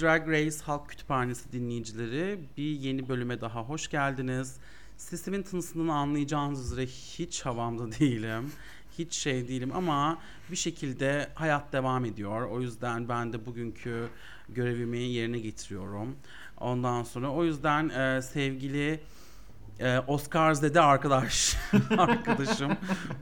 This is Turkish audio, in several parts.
Drag Race Halk Kütüphanesi dinleyicileri bir yeni bölüme daha hoş geldiniz. Sesimin tınısından anlayacağınız üzere hiç havamda değilim. Hiç şey değilim ama bir şekilde hayat devam ediyor. O yüzden ben de bugünkü görevimi yerine getiriyorum. Ondan sonra o yüzden e, sevgili ee, Oscar Zede arkadaş arkadaşım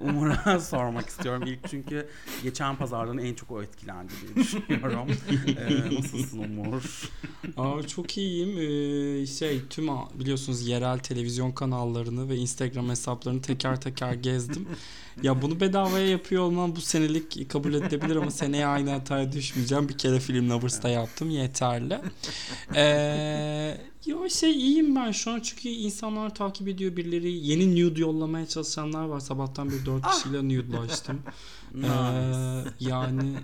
Umur'a sormak istiyorum ilk çünkü geçen pazardan en çok o etkilendi diye düşünüyorum. Ee, nasılsın Umur? Aa, çok iyiyim. Ee, şey tüm biliyorsunuz yerel televizyon kanallarını ve Instagram hesaplarını teker teker gezdim. Ya bunu bedavaya yapıyor olmam bu senelik kabul edilebilir ama seneye aynı hataya düşmeyeceğim. Bir kere film Lovers'ta yaptım yeterli. Ee, ya şey iyiyim ben şu an çünkü insanlar takip ediyor birileri yeni nude yollamaya çalışanlar var. Sabahtan bir dört kişiyle nude'laştım. ee, yani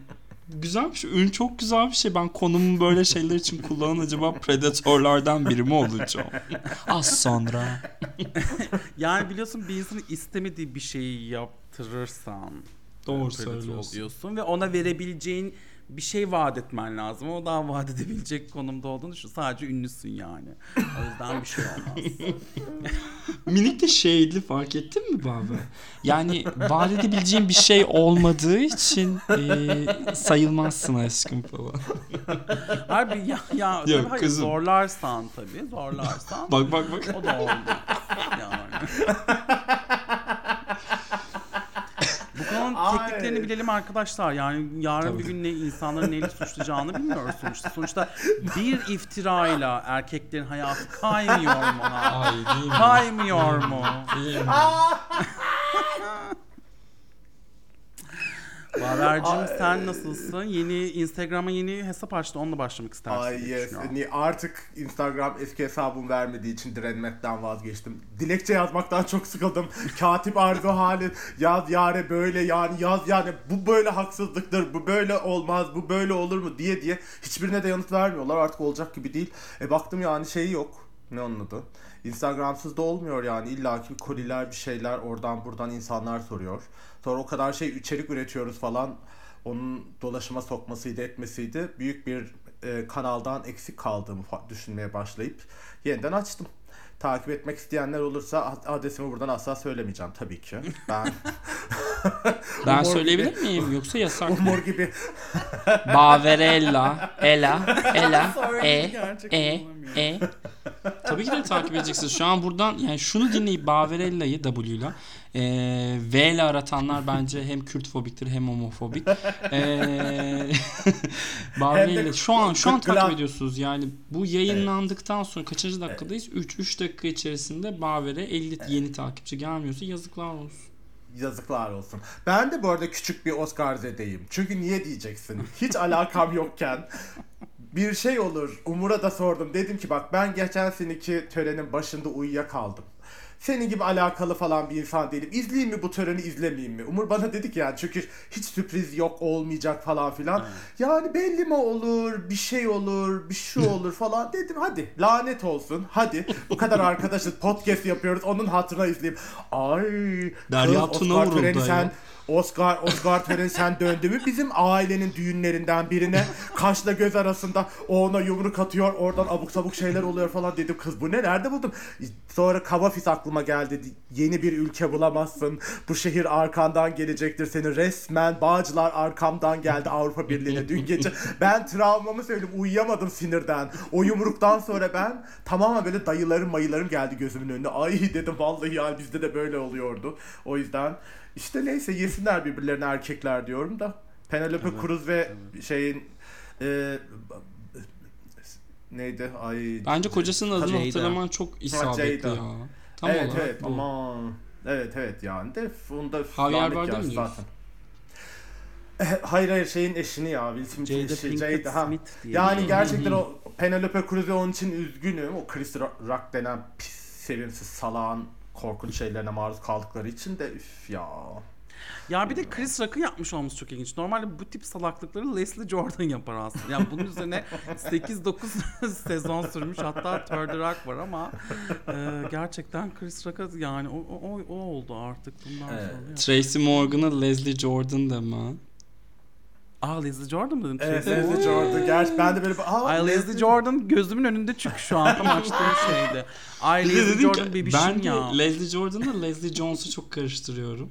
güzel bir şey. Ürün çok güzel bir şey. Ben konumu böyle şeyler için kullanan acaba predatörlerden biri mi olacağım? Az sonra. yani biliyorsun bir insanın istemediği bir şeyi yaptırırsan Doğru söylüyorsun. oluyorsun ve ona verebileceğin bir şey vaat etmen lazım. O daha vaat edebilecek konumda olduğunu düşün. Sadece ünlüsün yani. O yüzden bir şey olmaz. Minik de şeyli fark ettin mi Baba? Yani vaat edebileceğin bir şey olmadığı için e, sayılmazsın aşkım falan. Harbi ya, ya Yok, tabii kızım. zorlarsan tabii zorlarsan. bak bak bak. O da oldu. Yani. Tekniklerini bilelim arkadaşlar. Yani yarın Tabii. bir gün ne insanların neyle suçlayacağını bilmiyoruz sonuçta. Sonuçta bir iftirayla erkeklerin hayatı kaymıyor mu? Ay, değil mi? Kaymıyor mu? Değil mi? Baver'cim sen nasılsın? Yeni Instagram'a yeni hesap açtı. Onunla başlamak istersin. Ay yes. Ni artık Instagram eski hesabım vermediği için direnmekten vazgeçtim. Dilekçe yazmaktan çok sıkıldım. Katip arzu hali yaz yare böyle yani yaz yani bu böyle haksızlıktır. Bu böyle olmaz. Bu böyle olur mu diye diye hiçbirine de yanıt vermiyorlar. Artık olacak gibi değil. E baktım yani şeyi yok. Ne onun adı? Instagramsız da olmuyor yani. İlla ki koliler bir şeyler oradan buradan insanlar soruyor. Sonra o kadar şey içerik üretiyoruz falan. Onun dolaşıma sokmasıydı etmesiydi. Büyük bir e, kanaldan eksik kaldığımı düşünmeye başlayıp yeniden açtım takip etmek isteyenler olursa adresimi buradan asla söylemeyeceğim tabii ki. Ben Ben söyleyebilir gibi, miyim yoksa yasak Umur gibi. Baverella, Ela, Ela, E, E, E. Tabii ki de takip edeceksiniz. Şu an buradan yani şunu dinleyip Baverella'yı W ile e, V ile aratanlar bence hem Kürt fobiktir hem homofobik. E, Baverella şu an şu an takip ediyorsunuz. Yani bu yayınlandıktan sonra kaçıncı dakikadayız? 3 3 dakika içerisinde Bavere 50 yeni takipçi gelmiyorsa yazıklar olsun yazıklar olsun. Ben de bu arada küçük bir Oscar zedeyim. Çünkü niye diyeceksin? Hiç alakam yokken bir şey olur. Umur'a da sordum. Dedim ki bak ben geçen seneki törenin başında uyuyakaldım senin gibi alakalı falan bir insan değilim. İzleyeyim mi bu töreni izlemeyeyim mi? Umur bana dedi ki yani çünkü hiç sürpriz yok olmayacak falan filan. Yani belli mi olur bir şey olur bir şey olur falan dedim hadi lanet olsun hadi bu kadar arkadaşız podcast yapıyoruz onun hatırına izleyeyim. Ay Derya Tuna sen Oscar Oscar töreni sen döndü mü? Bizim ailenin düğünlerinden birine kaşla göz arasında o ona yumruk atıyor oradan abuk sabuk şeyler oluyor falan dedim kız bu ne? Nerede buldum sonra Kavafis aklıma geldi. Yeni bir ülke bulamazsın. Bu şehir arkandan gelecektir. Seni resmen Bağcılar arkamdan geldi Avrupa Birliği'ne dün gece. Ben travmamı söyleyeyim uyuyamadım sinirden. O yumruktan sonra ben tamamen böyle dayılarım mayılarım geldi gözümün önüne. Ay dedim vallahi ya bizde de böyle oluyordu. O yüzden işte neyse yesinler birbirlerine erkekler diyorum da. Penelope evet, Cruz ve evet. şeyin e, neydi? Ay Bence kocasının adını hatırlaman çok isabetli ya. Tam evet evet bu. ama evet evet yani de onda Javier Bardem mi zaten. hayır hayır şeyin eşini ya Will Smith'in eşi Jada ha. Yani gerçekten o Penelope Cruz'e onun için üzgünüm. O Chris Rock denen pis sevimsiz salağın korkunç şeylerine maruz kaldıkları için de üf ya. Ya bir de Chris Rock'ın yapmış olması çok ilginç. Normalde bu tip salaklıkları Leslie Jordan yapar aslında. Yani bunun üzerine 8-9 sezon sürmüş. Hatta Third Rock var ama e, gerçekten Chris Rock'a yani o, o, o oldu artık bundan evet. sonra. Tracy Morgan'a Leslie Jordan deme. Aa Leslie Jordan mı dedin? Evet Şeyde- Leslie Jordan. Gerçi ben de böyle Aa, Ay Leslie Jordan gözümün önünde çünkü şu an tam açtığım şeydi. Ay Bir de Leslie dedim Jordan ki, bebişim ben de ya. Leslie Jordan'la Leslie Jones'u çok karıştırıyorum.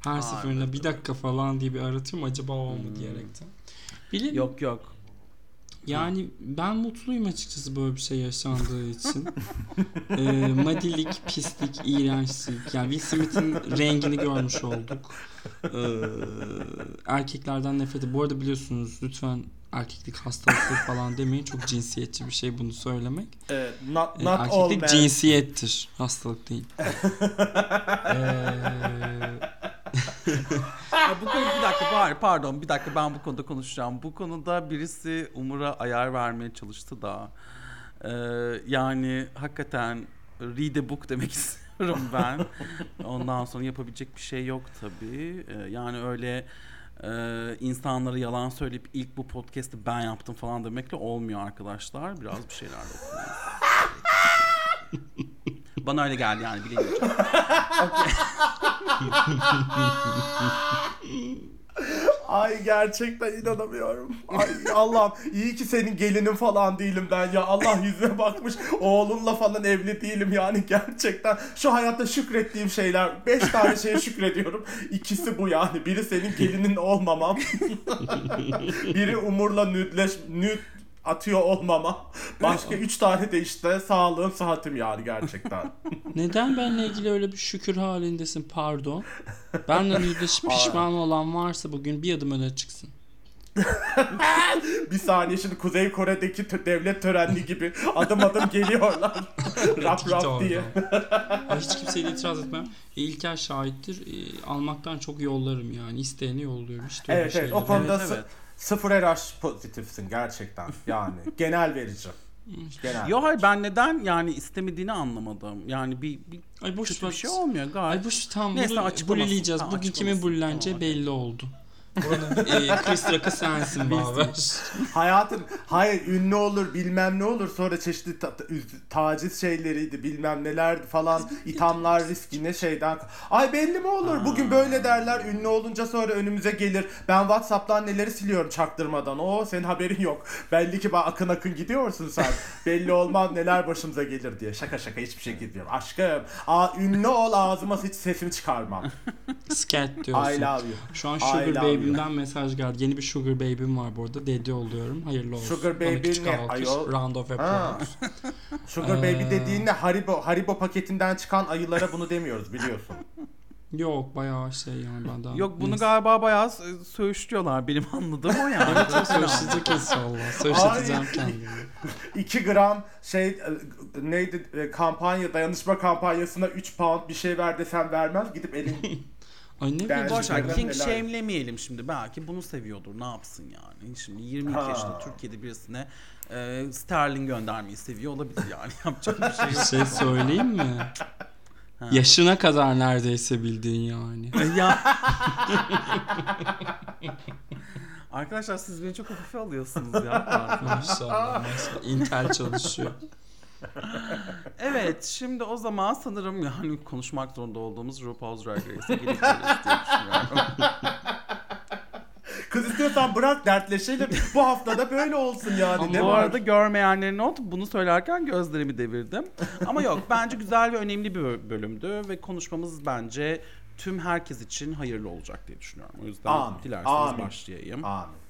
Her Aa, seferinde evet, bir dakika falan diye bir aratıyorum acaba o mu diyerekten. Bilin Yok yok. Yani ben mutluyum açıkçası böyle bir şey yaşandığı için. ee, madilik, pislik, iğrençlik. Yani Will Smith'in rengini görmüş olduk. Ee, erkeklerden nefreti. Bu arada biliyorsunuz lütfen erkeklik hastalıktır falan demeyin. Çok cinsiyetçi bir şey bunu söylemek. Evet, not, Ee, not all erkeklik men. cinsiyettir. Hastalık değil. Ee, Ya bu konu bir dakika var pardon bir dakika ben bu konuda konuşacağım. Bu konuda birisi Umur'a ayar vermeye çalıştı da Ee, yani hakikaten read a book demek istiyorum ben. Ondan sonra yapabilecek bir şey yok tabii. Ee, yani öyle e, insanlara yalan söyleyip ilk bu podcast'i ben yaptım falan demekle olmuyor arkadaşlar. Biraz bir şeyler de. Bana öyle geldi yani bilemeyeceğim. Ay gerçekten inanamıyorum. Ay Allah'ım iyi ki senin gelinin falan değilim ben ya. Allah yüzüme bakmış. Oğlunla falan evli değilim yani gerçekten. Şu hayatta şükrettiğim şeyler. Beş tane şeye şükrediyorum. İkisi bu yani. Biri senin gelinin olmamam. Biri Umur'la nüdleş, nüd atıyor olmama. Başka üç tane de işte sağlığım, sıhhatim yani gerçekten. neden benimle ilgili öyle bir şükür halindesin pardon? Benle yüzleşip pişman olan varsa bugün bir adım öne çıksın. Bir saniye şimdi Kuzey Kore'deki tö- devlet törenli gibi adım adım geliyorlar. rap Git rap oradan. diye. Hiç kimseyle itiraz etmem. E, İlker şahittir. E, almaktan çok yollarım yani. İsteyeni yolluyorum. İşte öyle Evet evet o şeyler. konuda Evet, evet. Sıfır RH pozitifsin gerçekten yani genel verici. Genel. Yo hayır ben neden yani istemediğini anlamadım. Yani bir, bir Ay boş kötü bir şey olmuyor gayet. Ay boş tam Neyse, bunu. Tamam, Bugün kimin Tamam, belli oldu. Buranın e, Chris Rock'ı sensin Baver. Hayatım hayır ünlü olur bilmem ne olur sonra çeşitli ta- taciz şeyleriydi bilmem neler falan ithamlar riski ne şeyden. Ay belli mi olur bugün böyle derler ünlü olunca sonra önümüze gelir. Ben Whatsapp'tan neleri siliyorum çaktırmadan. O senin haberin yok. Belli ki bak akın akın gidiyorsun sen. belli olmaz neler başımıza gelir diye. Şaka şaka hiçbir şey gitmiyorum. Aşkım aa, ünlü ol ağzıma hiç sesimi çıkarmam. Scat diyorsun. I love you. Şu an Sugar love Baby'mden mesaj geldi. Yeni bir Sugar Baby'm var bu arada. Dedi oluyorum. Hayırlı olsun. Sugar Baby ne? alkış. Ayol. Round of applause. Sugar Ee, Baby dediğinde Haribo Haribo paketinden çıkan ayılara bunu demiyoruz biliyorsun. Yok bayağı şey yani ben daha... Yok bunu Neyse. galiba bayağı söğüşlüyorlar benim anladığım o yani. Evet söğüşleyecek inşallah. Söğüşleteceğim kendimi. 2 gram şey e, neydi e, kampanya dayanışma kampanyasına 3 pound bir şey ver desem vermez gidip elin Ay ne bileyim. Boş ver king shame'lemeyelim şimdi. Belki bunu seviyordur. Ne yapsın yani? Şimdi 22 Ha. yaşında Türkiye'de birisine e, sterling göndermeyi seviyor olabilir yani. Yapacak bir şey Bir yok. şey söyleyeyim mi? Yaşına kadar neredeyse bildiğin yani. ya. Arkadaşlar siz beni çok hafife alıyorsunuz ya. Maşallah maşallah. Intel çalışıyor. evet şimdi o zaman sanırım yani konuşmak zorunda olduğumuz RuPaul's Drag Race'e gelip diye düşünüyorum. kız istiyorsan bırak dertleşelim. Bu haftada böyle olsun yani. Ama ne bu var? arada görmeyenlerin not bunu söylerken gözlerimi devirdim. Ama yok bence güzel ve önemli bir bö- bölümdü ve konuşmamız bence tüm herkes için hayırlı olacak diye düşünüyorum. O yüzden Amin. dilerseniz Amin. başlayayım. Amin.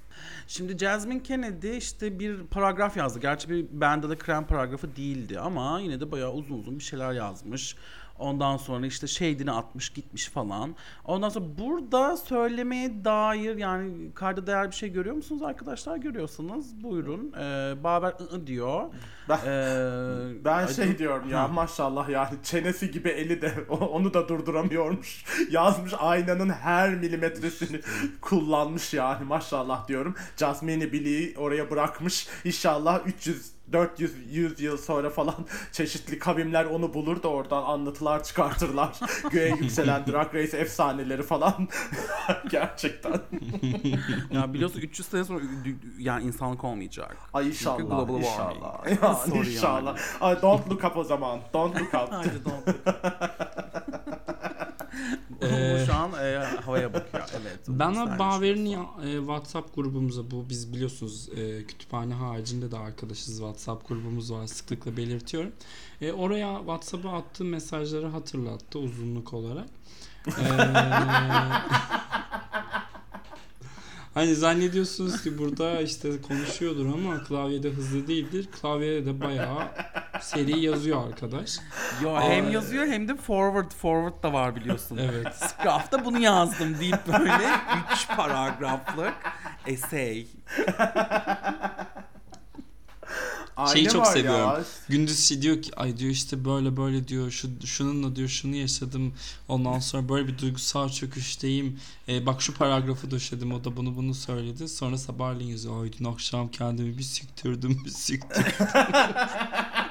Şimdi Jasmine Kennedy işte bir paragraf yazdı. Gerçi bir bende de krem paragrafı değildi ama yine de bayağı uzun uzun bir şeyler yazmış. Ondan sonra işte şeydini atmış gitmiş falan. Ondan sonra burada söylemeye dair yani kayda değer bir şey görüyor musunuz arkadaşlar? Görüyorsanız buyurun. Ee, Baber ı diyor. Ben- Ee, Ben şey dur- diyorum ya maşallah yani çenesi gibi eli de onu da durduramıyormuş. Yazmış aynanın her milimetresini kullanmış yani maşallah diyorum. Jasmine Billy'yi oraya bırakmış. İnşallah 300 400 100 yıl sonra falan çeşitli kavimler onu bulur da oradan anlatılar çıkartırlar. Göğe yükselen Drag Race efsaneleri falan. Gerçekten. Ya biliyorsun 300 sene sonra yani insanlık olmayacak. Ay Çünkü inşallah. global inşallah. Yani inşallah. yani. Ay, don't look up o zaman. Don't look up. Haydi don't. Ee, şu an e, havaya bakıyor. Evet. Düşünüyorsun. ya- e, WhatsApp grubumuza bu biz biliyorsunuz e, kütüphane haricinde de arkadaşız WhatsApp grubumuz var sıklıkla belirtiyorum. E, oraya WhatsApp'a attığım mesajları hatırlattı uzunluk olarak. E, hani zannediyorsunuz ki burada işte konuşuyordur ama klavyede hızlı değildir. Klavyede de bayağı seri yazıyor arkadaş. Yo, hem yazıyor hem de forward forward da var biliyorsun. Evet. Scraft'ta bunu yazdım deyip böyle 3 paragraflık essay. Şeyi Aynı çok var ya. seviyorum. Gündüz şey diyor ki ay diyor işte böyle böyle diyor şu şununla diyor şunu yaşadım ondan sonra böyle bir duygusal çöküşteyim E, bak şu paragrafı döşedim o da bunu bunu söyledi sonra sabahleyin yazıyor ay dün akşam kendimi bir siktirdim bir siktirdim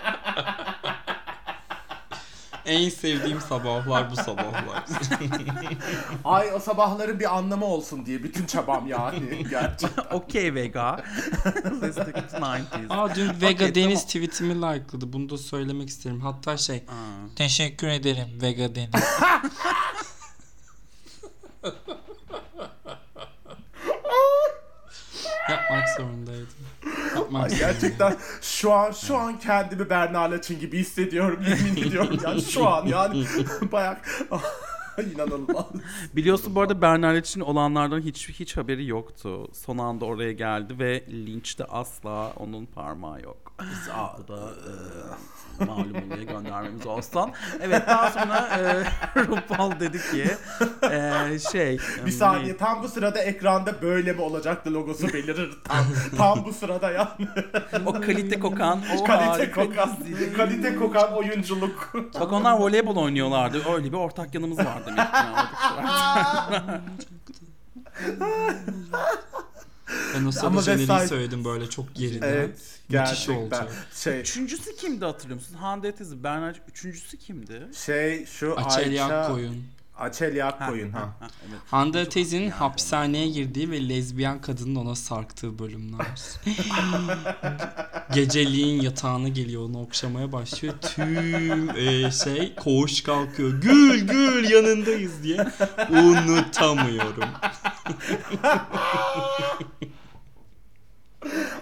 en sevdiğim sabahlar bu sabahlar Ay o sabahların bir anlamı olsun diye bütün çabam yani. Gerçekten. Okey Vega. Destek 90s. Aa dün Vega Okey, Deniz tamam. tweetimi likeladı bunu da söylemek isterim hatta şey Aa. Teşekkür ederim Vega Deniz. Yapmak zorundaydım. Ay gerçekten şu an şu an kendimi Berna Laçın gibi hissediyorum yemin ediyorum yani şu an yani bayağı inanılmaz. Biliyorsun bu arada Bernard için olanlardan hiç hiç haberi yoktu. Son anda oraya geldi ve linçte asla onun parmağı yok. Bu da e, malum oluyor göndermemiz olsun. Evet daha sonra e, RuPaul dedi ki e, şey Bir saniye tam bu sırada ekranda böyle mi olacaktı logosu belirir tam tam bu sırada yani o kalite kokan o kalite kokan dizi. kalite kokan oyunculuk. Bak onlar voleybol oynuyorlardı. Öyle bir ortak yanımız var demek ki. yani oradaki Ben o Ama sırada jeneriği söyledim böyle çok geriden. Evet Müthiş gerçekten olacak. şey Üçüncüsü kimdi hatırlıyor musun? Hande Tezi, Bernard üçüncüsü kimdi? şey şu Açelya Ayça koyun. Açelya koyun ha. ha, evet. Hande yani hapishaneye girdiği ve lezbiyen kadının ona sarktığı bölümler. Geceliğin yatağına geliyor onu okşamaya başlıyor. Tüm e, şey koğuş kalkıyor. Gül gül yanındayız diye. Unutamıyorum.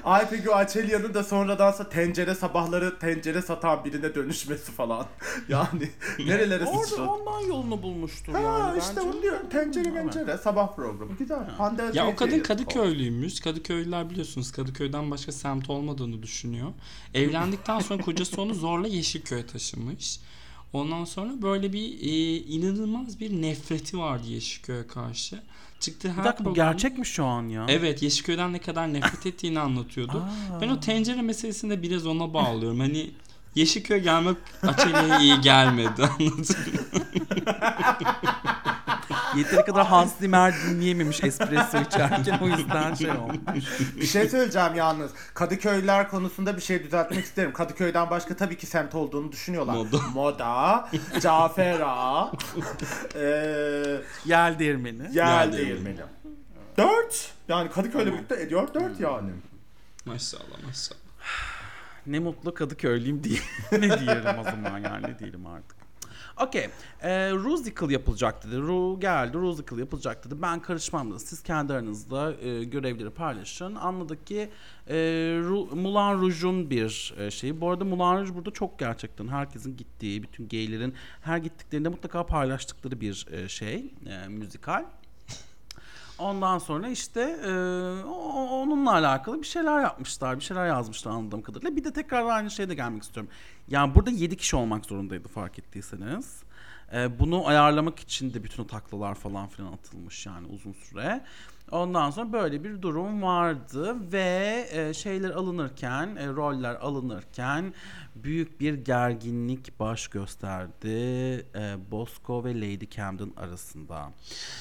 Ay peki o Açelya'nın da sonradansa tencere sabahları tencere satan birine dönüşmesi falan. Yani nerelere Orada sıçradı. ondan yolunu bulmuştur Ha yani. işte onu diyorum tencere Evet. tencere sabah programı güzel. Hande Ya o kadın Kadıköylüymüş. Kadıköylüler biliyorsunuz Kadıköy'den başka semt olmadığını düşünüyor. Evlendikten sonra kocası onu zorla Yeşilköy'e taşımış. Ondan sonra böyle bir e, inanılmaz bir nefreti vardı Yeşilköy'e karşı. Çıktı her Bir dakika bu program- gerçek mi şu an ya? Evet Yeşilköy'den ne kadar nefret ettiğini anlatıyordu. Ben o tencere meselesini de biraz ona bağlıyorum. Hani Yeşilköy gelmek Açelya'ya iyi gelmedi anladın mı? Yeteri kadar Hans Zimmer dinleyememiş espresso içerken o yüzden şey olmuş. Bir şey söyleyeceğim yalnız. Kadıköylüler konusunda bir şey düzeltmek isterim. Kadıköy'den başka tabii ki semt olduğunu düşünüyorlar. Moda. Moda, Cafera, eee Yel değirmeni. Yer Değirmeni. Dört. Yani Kadıköy'le birlikte ediyor dört yani. Maşallah maşallah. Ne mutlu Kadıköylüyüm diye. ne diyelim o zaman yani ne diyelim artık. Okey. E, Rusical yapılacak dedi. Ru geldi. Rusical yapılacak dedi. Ben karışmam dedi. Siz kendi aranızda e, görevleri paylaşın. Anladık ki e, Ru- Moulin Rouge'un bir e, şeyi. Bu arada Moulin Rouge burada çok gerçekten herkesin gittiği, bütün gaylerin her gittiklerinde mutlaka paylaştıkları bir e, şey. E, müzikal. Ondan sonra işte e, onunla alakalı bir şeyler yapmışlar. Bir şeyler yazmışlar anladığım kadarıyla. Bir de tekrar aynı şeye de gelmek istiyorum. Yani burada 7 kişi olmak zorundaydı fark ettiyseniz. E, bunu ayarlamak için de bütün o taklalar falan filan atılmış yani uzun süre. Ondan sonra böyle bir durum vardı ve e, şeyler alınırken, e, roller alınırken büyük bir gerginlik baş gösterdi e, Bosco ve Lady Camden arasında.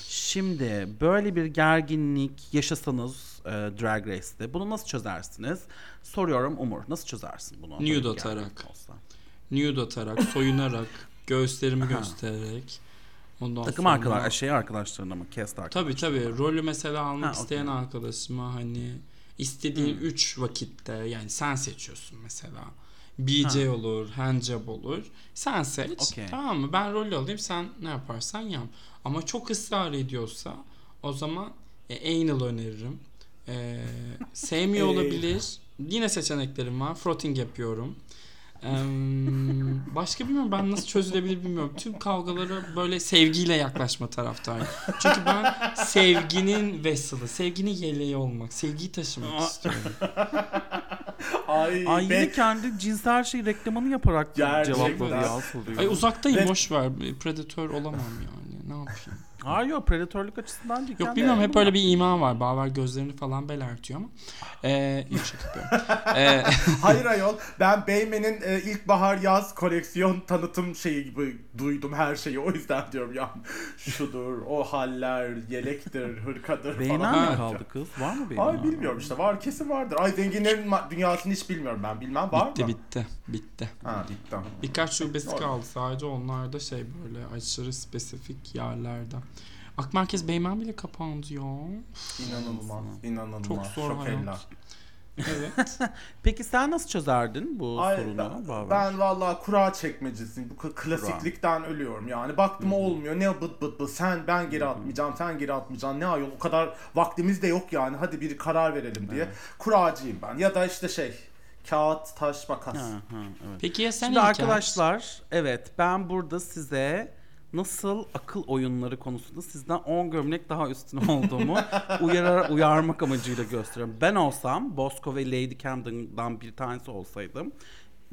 Şimdi böyle bir gerginlik yaşasanız e, Drag Race'te bunu nasıl çözersiniz? Soruyorum Umur nasıl çözersin bunu? Nude atarak. Nude atarak, soyunarak, göğüslerimi göstererek. Ondan Takım sonra- arkadaş, şey arkadaşlarına mı? Cast arkadaşlarına Tabii tabii. Rolü mesela almak Ha, isteyen okey. arkadaşıma hani istediğin 3 vakitte yani sen seçiyorsun mesela. BJ olur, handjob olur. Sen seç. Okey. Tamam mı? Ben rol alayım sen ne yaparsan yap. Ama çok ısrar ediyorsa o zaman e, anal öneririm. E, sevmiyor olabilir. Yine seçeneklerim var. Frotting yapıyorum. Eee, başka bilmiyorum ben nasıl çözülebilir bilmiyorum. Tüm kavgalara böyle sevgiyle yaklaşma taraftarıyım. Çünkü ben sevginin vesılı, sevginin yeleği olmak, sevgiyi taşımak istiyorum. Ay, Ay yine ben- kendi cinsel şey reklamını yaparak Gerçekten. cevapladı ya soruyu. Ay uzaktayım Ve- boş ver. Predatör olamam yani. Ne yapayım? Hayır yok predatörlük açısından değil. Yok bilmiyorum hep öyle bir iman var. Baver gözlerini falan belertiyor ama. Eee yok şaka yapıyorum. Eee, Hayır ayol ben Beymen'in e, ilkbahar yaz koleksiyon tanıtım şeyi gibi duydum her şeyi o yüzden diyorum ya şudur o haller yelektir hırkadır Beymen falan. mi kaldı kız? Var mı Beymen? Ay bilmiyorum işte var kesin vardır. Ay zenginlerin dünyasını hiç bilmiyorum ben bilmem var bitti mı? bitti. Bitti. Ha bitti. Birkaç şubesi kaldı sadece onlar da şey böyle aşırı spesifik yerlerde. Ak Merkez Beymen bile kapandı ya. İnanılmaz. İnanılmaz. Çok zor Şok hayat. Evet. Peki sen nasıl çözerdin bu Ay, sorunu? ben, ben vallahi kura çekmecisiyim. Bu klasiklikten ölüyorum yani. Baktım olmuyor. Ne bıt bıt bıt. Sen ben geri atmayacağım. Sen geri atmayacaksın. Ne ayol o kadar vaktimiz de yok yani. Hadi bir karar verelim diye. Kuracıyım ben. Ya da işte şey kağıt, taş, makas. Ha, ha, evet. Peki ya sen Şimdi arkadaşlar evet ben burada size nasıl akıl oyunları konusunda sizden 10 gömlek daha üstün olduğumu uyarar, uyarmak amacıyla gösteriyorum. Ben olsam Bosco ve Lady Camden'dan bir tanesi olsaydım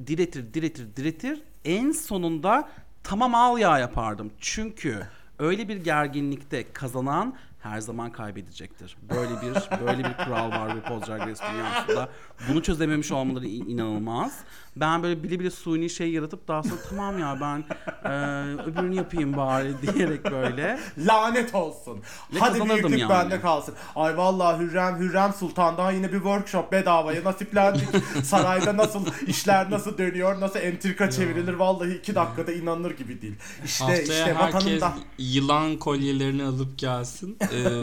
diretir diretir diretir en sonunda tamam al ya yapardım. Çünkü öyle bir gerginlikte kazanan her zaman kaybedecektir. Böyle bir böyle bir kural var RuPaul's Drag Race dünyasında. Bunu çözememiş olmaları in- inanılmaz. Ben böyle bile bile suni şey yaratıp daha sonra tamam ya ben e, öbürünü yapayım bari diyerek böyle. Lanet olsun. Ve Hadi kazanırdım büyüklük yani. bende kalsın. Ay vallahi Hürrem Hürrem Sultan'dan yine bir workshop bedavaya nasiplendik. Sarayda nasıl işler nasıl dönüyor, nasıl entrika çevrilir vallahi iki dakikada inanılır gibi değil. İşte Haftaya işte herkes vatanında. yılan kolyelerini alıp gelsin. Ee,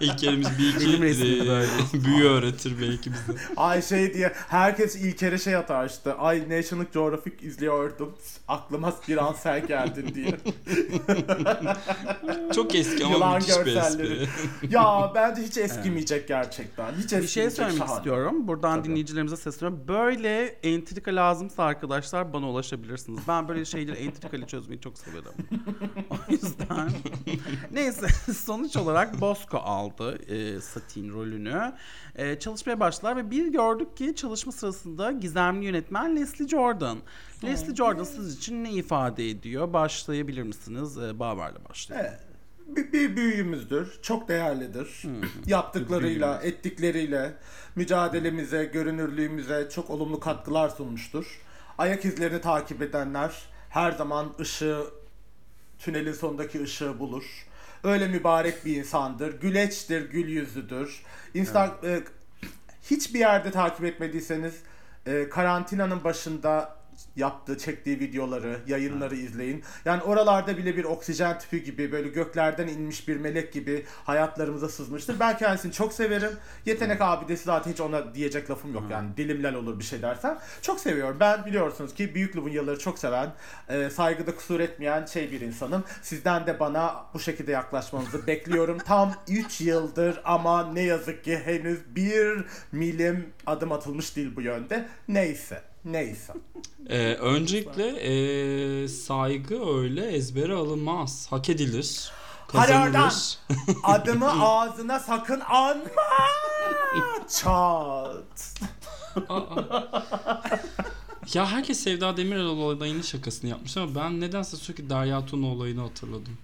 İlkerimiz bir iki Benim resmim e, böyle. büyü öğretir belki bize. Ay şey diye herkes İlker'e şey atar işte. Ay National Geographic izliyordum. Aklıma bir an sen geldin diye. Çok eski ama Yılan müthiş bir espri. ya bence hiç eskimeyecek gerçekten. Hiç eskimeyecek. Bir şey söylemek şahane. istiyorum. Buradan Tabii. dinleyicilerimize sesleniyorum. Böyle entrika lazımsa arkadaşlar bana ulaşabilirsiniz. Ben böyle şeyleri entrikali çözmeyi çok severim. o yüzden. Neyse sonuç olarak Bosco aldı e, Satin rolünü. E, çalışmaya başlar ve bir gördük ki çalışma sırasında gizemli yönetmen Leslie Jordan. Leslie Jordan siz için ne ifade ediyor? Başlayabilir misiniz? E, Baver'le başlayalım. Evet. Bir, bir büyüğümüzdür. Çok değerlidir. Yaptıklarıyla, ettikleriyle mücadelemize, görünürlüğümüze çok olumlu katkılar sunmuştur. Ayak izlerini takip edenler her zaman ışığı, tünelin sonundaki ışığı bulur. Öyle mübarek bir insandır. Güleçtir, gül yüzlüdür. Insta e, hiçbir yerde takip etmediyseniz e, karantinanın başında yaptığı, çektiği videoları, yayınları izleyin. Yani oralarda bile bir oksijen tüpü gibi, böyle göklerden inmiş bir melek gibi hayatlarımıza sızmıştır. Ben kendisini çok severim. Yetenek abidesi zaten hiç ona diyecek lafım yok. Yani dilimler olur bir şey dersen. Çok seviyorum. Ben biliyorsunuz ki büyük Lubunyaları çok seven, e, saygıda kusur etmeyen şey bir insanım. Sizden de bana bu şekilde yaklaşmanızı bekliyorum. Tam 3 yıldır ama ne yazık ki henüz bir milim adım atılmış değil bu yönde. Neyse. Neyse. Ee, öncelikle e, saygı öyle ezbere alınmaz. Hak edilir. Kazanılır. Adımı ağzına sakın anma. Çat. Ya herkes Sevda Demirel olayının şakasını yapmış ama ben nedense sürekli Derya Tuna olayını hatırladım.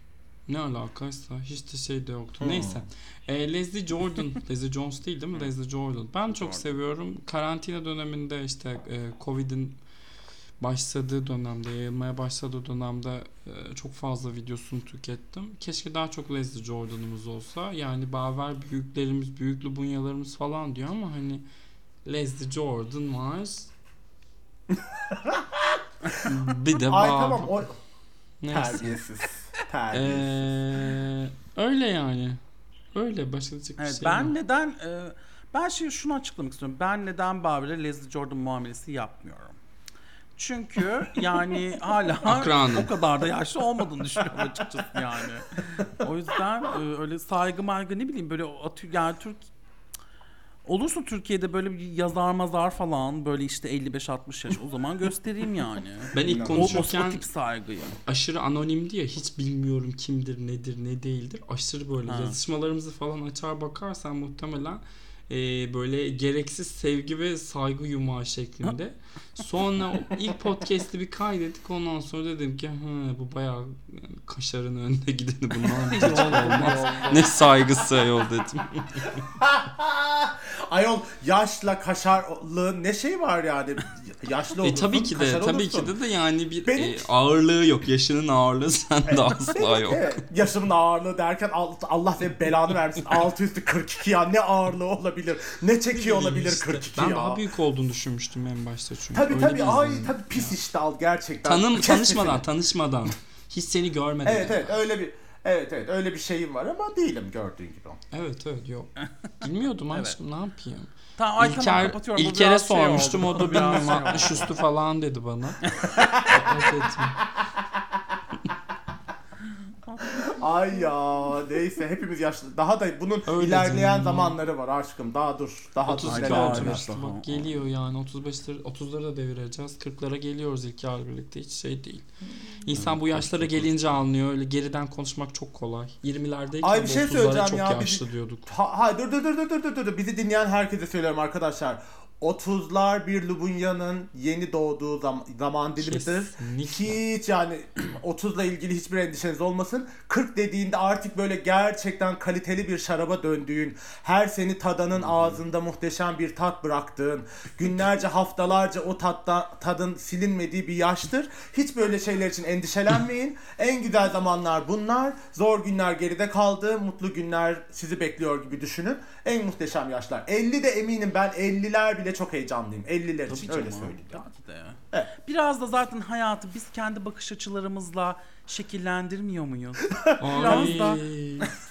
Ne alakaysa hiç de şey de yoktu. Hmm. Neyse. E, Leslie Jordan, Leslie Jones değil değil mi? Leslie Jordan. Ben çok Jordan. seviyorum. Karantina döneminde işte e, Covid'in başladığı dönemde, yayılmaya başladığı dönemde e, çok fazla videosunu tükettim. Keşke daha çok Leslie Jordan'ımız olsa. Yani Baver büyüklerimiz, büyük Lubunyalarımız falan diyor ama hani Leslie Jordan var. bir de Ay Baver. tamam o Neyse. terbiyesiz. Terbiyesiz. Ee, öyle yani. Öyle başka diyecek bir Evet, şey ben yok. neden e, Ben şimdi şunu açıklamak istiyorum. Ben neden Barbie'le Leslie Jordan muamelesi yapmıyorum? Çünkü yani hala Akranım. o kadar da yaşlı olmadığını düşünüyorum açıkçası yani. O yüzden e, öyle saygı margı ne bileyim böyle atıyor yani Türk Olursa Türkiye'de böyle bir yazar mazar falan böyle işte 55-60 yaş o zaman göstereyim yani. Ben ilk O, o, o konuşurken tip saygıyı. aşırı anonimdi ya hiç bilmiyorum kimdir nedir ne değildir. Aşırı böyle Ha. yazışmalarımızı falan açar bakarsan muhtemelen e, böyle gereksiz sevgi ve saygı yumağı şeklinde. Sonra ilk podcast'i bir kaydettik ondan sonra dedim ki bu bayağı kaşarın önünde gideni bundan hiç olmaz. ne saygısı yol dedim. Ayol yaşla kaşarlı ne şey var yani? Yaşlı E olursun, tabii ki de tabii olursun. ki de de yani bir Benim- e, ağırlığı yok. Yaşının ağırlığı sende asla yok. Evet, yaşımın ağırlığı derken al- Allah senin belanı versin. Altı üstü 42 ya ne ağırlığı olabilir? Ne çekiyor olabilir İşte 42 ben ya? daha büyük olduğunu düşünmüştüm en başta çünkü. Tabii Öyle tabii ay tabii pis işte al gerçekten. Tanım tanışmadan tanışmadan hiç seni görmeden. Evet evet öyle bir Evet evet öyle bir şeyim var ama değilim gördüğün gibi. Evet evet yok. Bilmiyordum aşkım ne yapayım. Tamam, ay, İlker, tamam, kapatıyorum. İlker'e şey sormuştum oldu. o da bilmiyorum şey 60 oldu. üstü falan dedi bana. Ay ya neyse hepimiz yaşlı. Daha da bunun Öyle ilerleyen zamanları var aşkım. Daha dur. Daha 30 daha, daha. Bak geliyor yani 35 30'ları da devireceğiz. 40'lara geliyoruz ilk ay birlikte. Hiç şey değil. Hmm. İnsan evet, bu yaşlara gelince anlıyor. Öyle geriden konuşmak çok kolay. 20'lerdeyken Ay bir şey söyleyeceğim çok ya. yaşlı bizi... diyorduk. Ha, ha dur dur dur dur dur dur. Bizi dinleyen herkese söylüyorum arkadaşlar. 30'lar bir Lubunya'nın yeni doğduğu zam- zaman dilimidir. Kesinlikle. Hiç yani 30'la ilgili hiçbir endişeniz olmasın. 40 dediğinde artık böyle gerçekten kaliteli bir şaraba döndüğün, her seni tadanın ağzında muhteşem bir tat bıraktığın, günlerce haftalarca o tatta, tadın silinmediği bir yaştır. Hiç böyle şeyler için endişelenmeyin. en güzel zamanlar bunlar. Zor günler geride kaldı. Mutlu günler sizi bekliyor gibi düşünün. En muhteşem yaşlar. 50 de eminim ben 50'ler bile çok heyecanlıyım. 50'ler için öyle söyleyeyim. yani. tabii de. Evet. Biraz da zaten hayatı biz kendi bakış açılarımızla şekillendirmiyor muyuz? Biraz da-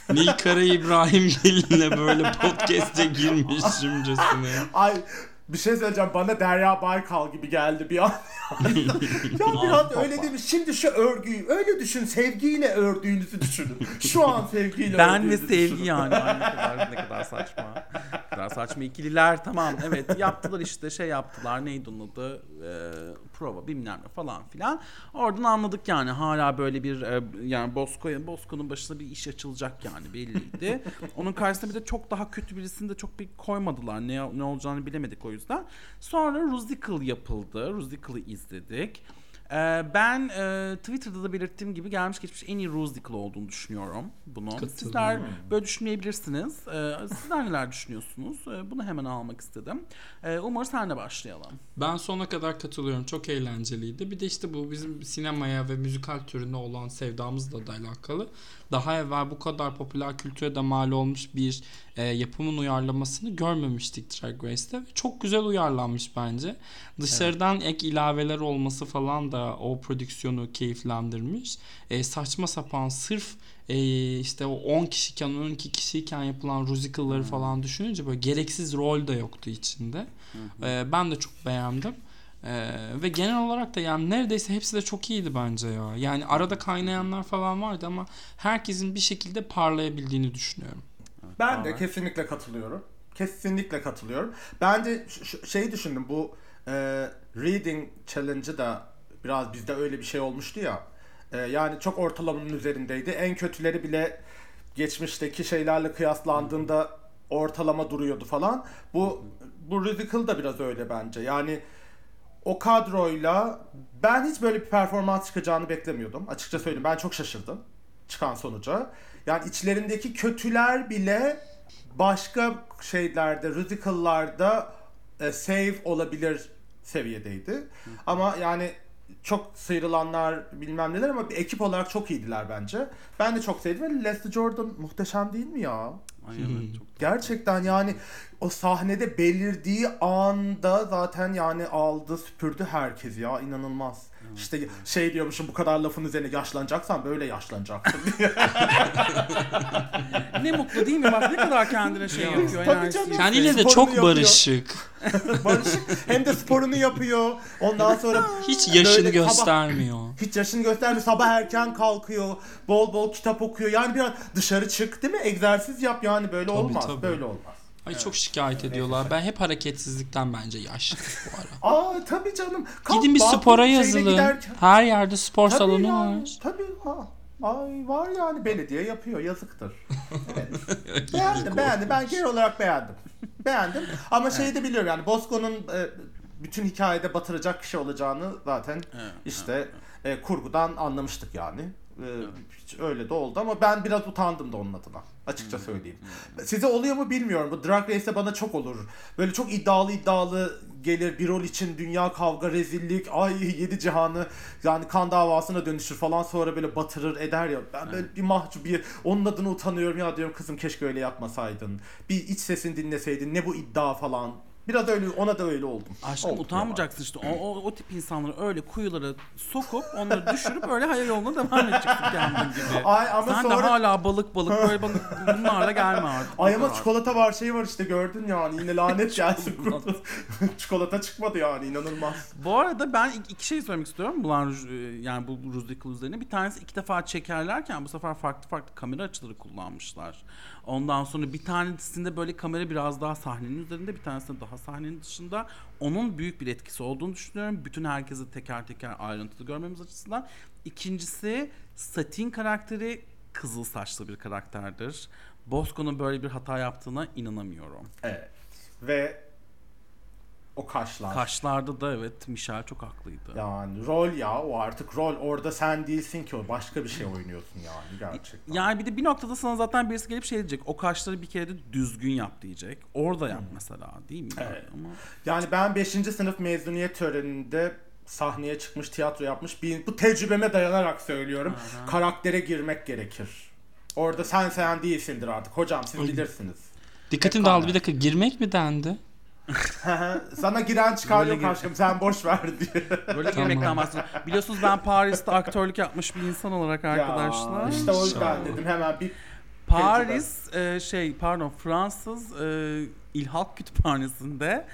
Nilkara İbrahim geline böyle podcast'e girmişimcesine. Ay bir şey söyleyeceğim bana Derya Baykal gibi geldi bir an. ya bir an öyle değil mi? Şimdi şu örgüyü öyle düşün sevgiyle ördüğünüzü düşünün. Şu an sevgiyle ben ve sevgi düşünün. yani. Ay ne kadar ne kadar saçma. Ne kadar saçma ikililer tamam evet yaptılar işte şey yaptılar neydi onun adı Ee, prova bilmem ne falan filan. Oradan anladık yani hala böyle bir e, yani Bosko Bosko'nun başına bir iş açılacak yani belliydi. Onun karşısına bir de çok daha kötü birisini de çok bir koymadılar. Ne ne olacağını bilemedik o yüzden. Sonra Rusical yapıldı. Rusical'ı izledik. Ee, ben e, Twitter'da da belirttiğim gibi gelmiş geçmiş en iyi Rusical olduğunu düşünüyorum bunu. Sizler böyle düşünmeyebilirsiniz. Ee, sizler neler düşünüyorsunuz? Ee, bunu hemen almak istedim. Ee, Umar senle başlayalım. Ben sona kadar katılıyorum. Çok eğlenceliydi. Bir de işte bu bizim sinemaya ve müzikal türüne olan sevdamızla da alakalı. Daha evvel bu kadar popüler kültüre de mal olmuş bir e, yapımın uyarlamasını görmemiştik Drag Race'te. Ve çok güzel uyarlanmış bence. Dışarıdan ek ilaveler olması falan da o prodüksiyonu keyiflendirmiş. E, saçma sapan sırf e, işte o 10 kişiyken 12 kişiyken yapılan musical'ları falan düşününce böyle gereksiz rol de yoktu içinde. Ee, ben de çok beğendim. Ee, ve genel olarak da yani neredeyse hepsi de çok iyiydi bence ya. Yani arada kaynayanlar falan vardı ama herkesin bir şekilde parlayabildiğini düşünüyorum. Ben de kesinlikle katılıyorum. Kesinlikle katılıyorum. Ben de ş- ş- şeyi düşündüm bu e, reading challenge'ı da biraz bizde öyle bir şey olmuştu ya. E, yani çok ortalamanın üzerindeydi. En kötüleri bile geçmişteki şeylerle kıyaslandığında ortalama duruyordu falan. Bu bu Radical da biraz öyle bence. Yani o kadroyla ben hiç böyle bir performans çıkacağını beklemiyordum. Açıkça söyleyeyim ben çok şaşırdım çıkan sonuca. Yani içlerindeki kötüler bile başka şeylerde, radical'larda e, save olabilir seviyedeydi. Ama yani çok sıyrılanlar bilmem neler ama bir ekip olarak çok iyiydiler bence. Ben de çok sevdim Leslie Jordan muhteşem değil mi ya? Çok Gerçekten yani o sahnede belirdiği anda zaten yani aldı süpürdü herkes ya inanılmaz. İşte şey diyormuşum bu kadar lafın üzerine yaşlanacaksan böyle yaşlanacaksın diye. ne mutlu değil mi? Bak ne kadar kendine şey yapıyor. Tabii enerjisi. canım. Kendiyle de Sporunu çok yapıyor. barışık. Barışık hem de sporunu yapıyor. Ondan sonra Hiç yaşını böyle sabah- göstermiyor. hiç yaşını göstermiyor. Sabah erken kalkıyor. Bol bol kitap okuyor. Yani biraz dışarı çık değil mi? Egzersiz yap yani böyle Tabii, olmaz. tabii. Böyle olmaz. Ay çok şikayet ediyorlar. Ben hep hareketsizlikten bence yaşlı bu ara. Aa tabii canım. Kalk, Gidin bir spora yazılın. Her yerde spor Tabii salonu yani, var. Tabii ha. Ay var yani belediye yapıyor yazıktır. Evet. beğendim beğendim ben genel olarak beğendim. Beğendim ama şeyi de biliyorum yani Bosco'nun e, bütün hikayede batıracak kişi olacağını zaten işte e, kurgudan anlamıştık yani. E, hiç öyle de oldu ama ben biraz utandım da onun adına. Açıkça söyleyeyim. Size oluyor mu bilmiyorum. Bu Drag Race'de bana çok olur. Böyle çok iddialı iddialı gelir bir rol için dünya kavga rezillik ay yedi cihanı yani kan davasına dönüşür falan sonra böyle batırır eder ya ben böyle bir mahcubiyet onun adına utanıyorum ya diyorum kızım keşke öyle yapmasaydın bir iç sesini dinleseydin ne bu iddia falan biraz öyle ona da öyle oldum Aşkım Oldu utanmayacaksın işte. O, o, o tip insanları öyle kuyulara sokup onları düşürüp öyle hayal yoluna devam edeceksin kendin gibi. Ay ama Sen sonra- de hala balık balık böyle bana bunlarla gelme artık. Ay ama çikolata var şey var işte gördün yani yine lanet gelsin çikolata çıkmadı yani inanılmaz. Bu arada ben iki, şey söylemek istiyorum. Bulan e, yani bu Ruzdikul üzerine. Bir tanesi iki defa çekerlerken bu sefer farklı farklı kamera açıları kullanmışlar. Ondan sonra bir tanesinde böyle kamera biraz daha sahnenin üzerinde, bir tanesinde daha sahnenin dışında. Onun büyük bir etkisi olduğunu düşünüyorum. Bütün herkesi teker teker ayrıntılı görmemiz açısından. İkincisi Satin karakteri kızıl saçlı bir karakterdir. Bosco'nun böyle bir hata yaptığına inanamıyorum. Evet ve o kaşlar. Kaşlarda da evet Michel çok haklıydı. Yani rol ya o artık rol orada sen değilsin ki o başka bir şey oynuyorsun yani gerçekten. Yani bir de bir noktada sana zaten birisi gelip şey diyecek. O kaşları bir kere de düzgün yap diyecek. Orada yap mesela değil mi? Evet. Ama Yani ben 5. sınıf mezuniyet töreninde sahneye çıkmış tiyatro yapmış bir bu tecrübeme dayanarak söylüyorum. Karaktere girmek gerekir. Orada sen sen değilsindir artık. Hocam siz bilirsiniz. Dikkatim dağıldı bir dakika. Girmek mi dendi? Sana giren çıkar yok aşkım sen boş ver diye. böyle girmekten bahsediyorum. Biliyorsunuz ben Paris'te aktörlük yapmış bir insan olarak arkadaşlar. Ya, işte o yüzden dedim hemen bir Paris e, şey pardon Fransız e, İlhak Kütüphanesi'nde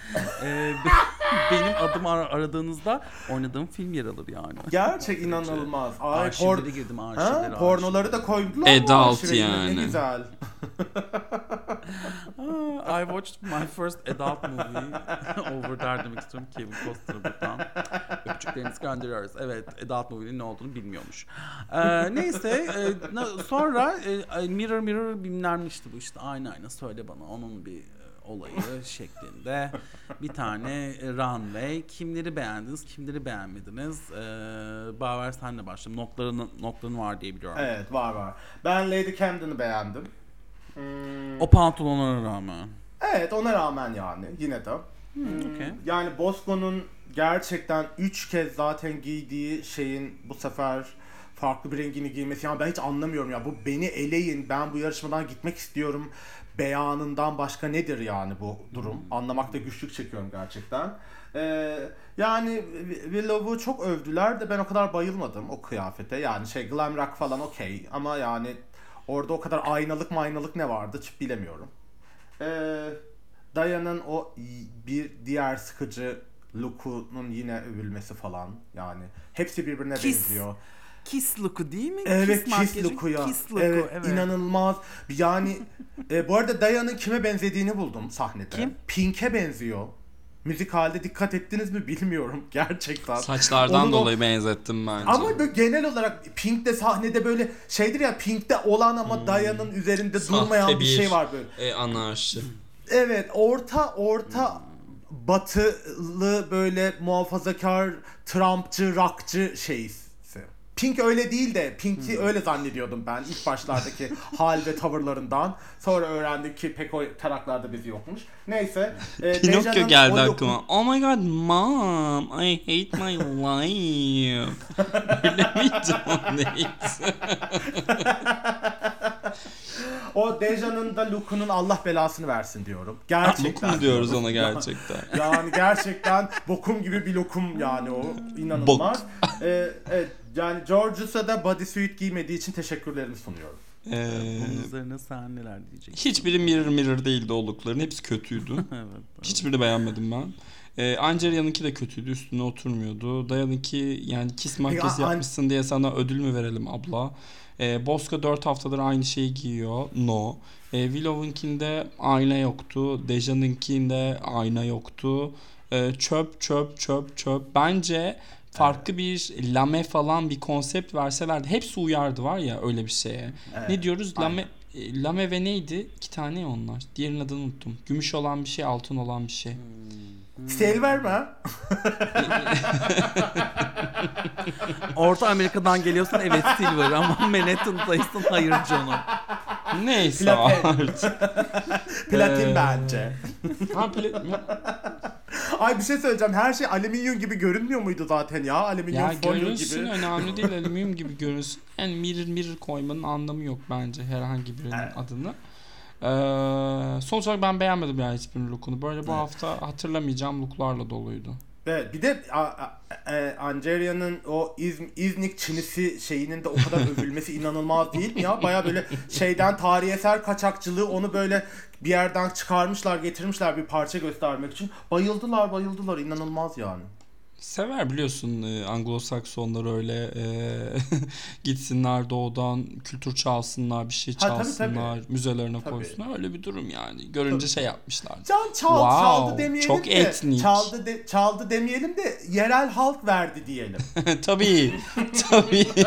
e, be- benim adımı ar- aradığınızda oynadığım film yer alır yani. gerçek inanılmaz. Ay, Arşivlere por- girdim Ha, arşivlere. pornoları da koydular mı Adult yani. Ne güzel. I watched my first adult movie. Over there demek istiyorum Kevin Costner buradan. Öpücüklerinizi gönderiyoruz. Evet adult movie'nin ne olduğunu bilmiyormuş. Ee, neyse e, sonra e, Mirror Mirror bilmem bu işte aynı aynı söyle bana onun bir olayı şeklinde bir tane e, runway kimleri beğendiniz kimleri beğenmediniz ee, Baver senle başlayalım notların, notların var diye biliyorum Evet var var. Ben Lady Camden'ı beğendim. Hmm, o pantolonlara rağmen Evet ona rağmen yani yine de. Hmm, okey. Yani Bosco'nun gerçekten 3 kez zaten giydiği şeyin bu sefer farklı bir rengini giymesi. Yani ben hiç anlamıyorum ya. Bu beni eleyin. Ben bu yarışmadan gitmek istiyorum. Beyanından başka nedir yani bu durum? Anlamakta güçlük çekiyorum gerçekten. Ee, yani Willow'u çok övdüler de ben o kadar bayılmadım o kıyafete. Yani şey glam rock falan okey ama yani orada o kadar aynalık maynalık ne vardı hiç bilemiyorum. Ee, Diana'nın o bir diğer sıkıcı look'unun yine övülmesi falan yani hepsi birbirine Kiss. benziyor. Kiss look'u değil mi? Evet kiss, makyajı, look'u ya. Kiss look'u, evet, evet. inanılmaz. Yani e, bu arada Diana'nın kime benzediğini buldum sahnede. Kim? Pink'e benziyor. Müzik halde dikkat ettiniz mi bilmiyorum gerçekten. Saçlardan Onun o- dolayı benzettim bence. Ama böyle genel olarak Pink'te sahnede böyle şeydir ya Pink'te olan ama Diana'nın üzerinde Hmm. Sahte durmayan bir bir- şey var böyle. E, anarşi. Evet orta orta batılı böyle muhafazakar Trumpçı rockçı şeysi. Pink öyle değil de Pink'i öyle zannediyordum ben ilk başlardaki hal ve tavırlarından. Sonra öğrendik ki pek o taraklarda bizi yokmuş. Neyse. e, Pinokyo geldi aklıma. Oh my god mom, I hate my life. Öyle miydi o neyse. O Deja'nın da look'unun Allah belasını versin diyorum. Gerçekten. Bokum diyoruz ona gerçekten. Yani gerçekten bokum gibi bir lokum yani o. inanılmaz. Ee, evet yani Georges'a da bodysuit giymediği için teşekkürlerimi sunuyorum. Ee, Bunun üzerine sen neler diyeceksin? hiçbiri mirror mirror değildi olduklarının. Hepsi kötüydü. evet. evet. Hiçbirini beğenmedim ben. Ee, Angelia'nınki de kötüydü. Üstüne oturmuyordu. Dayan'ınki yani kiss makyajı Ya, An- yapmışsın diye sana ödül mü verelim abla? Ee, Bosco 4 haftadır aynı şeyi giyiyor. No. Ee, Willow'unkinde ayna yoktu. Deja'nınkinde ayna yoktu. Ee, çöp çöp çöp çöp. Bence farklı bir lame falan bir konsept verselerdi. Hepsi uyardı var ya öyle bir şeye. Evet. Ne diyoruz? Aynen. Lame, e, lame ve neydi? İki tane onlar. Diğerinin adını unuttum. Gümüş olan bir şey, altın olan bir şey. Sel verme. ha. Orta Amerika'dan geliyorsan evet Silver ama Manhattan'daysan hayır canım. Neyse Platin. artık. Platin Ee, bence. Ha, pla- Ay bir şey söyleyeceğim. Her şey alüminyum gibi görünmüyor muydu zaten ya? Alüminyum ya folyo görünsün gibi. önemli değil alüminyum gibi görünsün. Yani mirror mirror koymanın anlamı yok bence herhangi birinin Evet. adını. Ee, sonuç olarak ben beğenmedim yani hiçbirinin lookunu. Böyle bu Evet. hafta hatırlamayacağım looklarla doluydu. Evet, bir de a, a, e, Angelia'nın o İz, İznik Çinisi şeyinin de o kadar övülmesi inanılmaz değil mi ya? Baya böyle şeyden tarihi eser kaçakçılığı onu böyle bir yerden çıkarmışlar getirmişler bir parça göstermek için. Bayıldılar bayıldılar inanılmaz yani. Sever biliyorsun e, Anglo-Saksonlar öyle e, gitsinler doğudan kültür çalsınlar bir şey Ha, tabii, çalsınlar müzelerine Tabii. koysunlar öyle bir durum yani görünce şey yapmışlar. Can çal, Wow, çaldı demeyelim çok de etnik. çaldı de, çaldı demeyelim de yerel halk verdi diyelim. tabii tabii.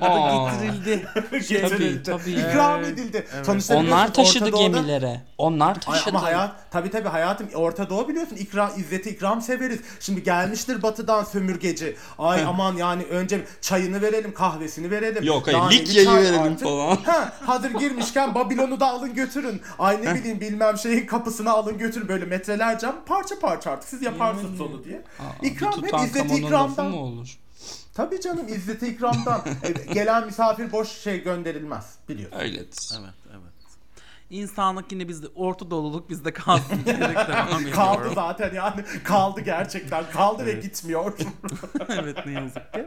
Ya da Aa, getirildi. Getirildi. tabii. İkram Evet, edildi. evet. Sonuçta Onlar biliyorsun taşıdı Orta Doğu'da- gemilere. Onlar Ay, taşıdı. ama hayat tabi tabi hayatım Orta Doğu biliyorsun ikram izzeti ikram severiz. Şimdi gelmiştir batıdan sömürgeci. Ay aman yani önce çayını verelim, kahvesini verelim. Yok hayır Likya'yı verelim artık. falan. Ha, hazır girmişken Babilon'u da alın götürün. Ay ne bileyim bilmem şeyin kapısına alın götürün böyle metrelerce parça parça artık siz yaparsınız Yani. onu diye. Aa, İkram hep lafı ikramdan. mı olur? Tabii canım izzeti ikramdan. E, Gelen misafir boş şey gönderilmez biliyorsun. Öyledir. Evet. İnsanlık yine bizde, Orta Doğululuk bizde kalsın diyerek devam ediyorum. Kaldı zaten yani kaldı gerçekten kaldı ve gitmiyor. evet ne yazık ki.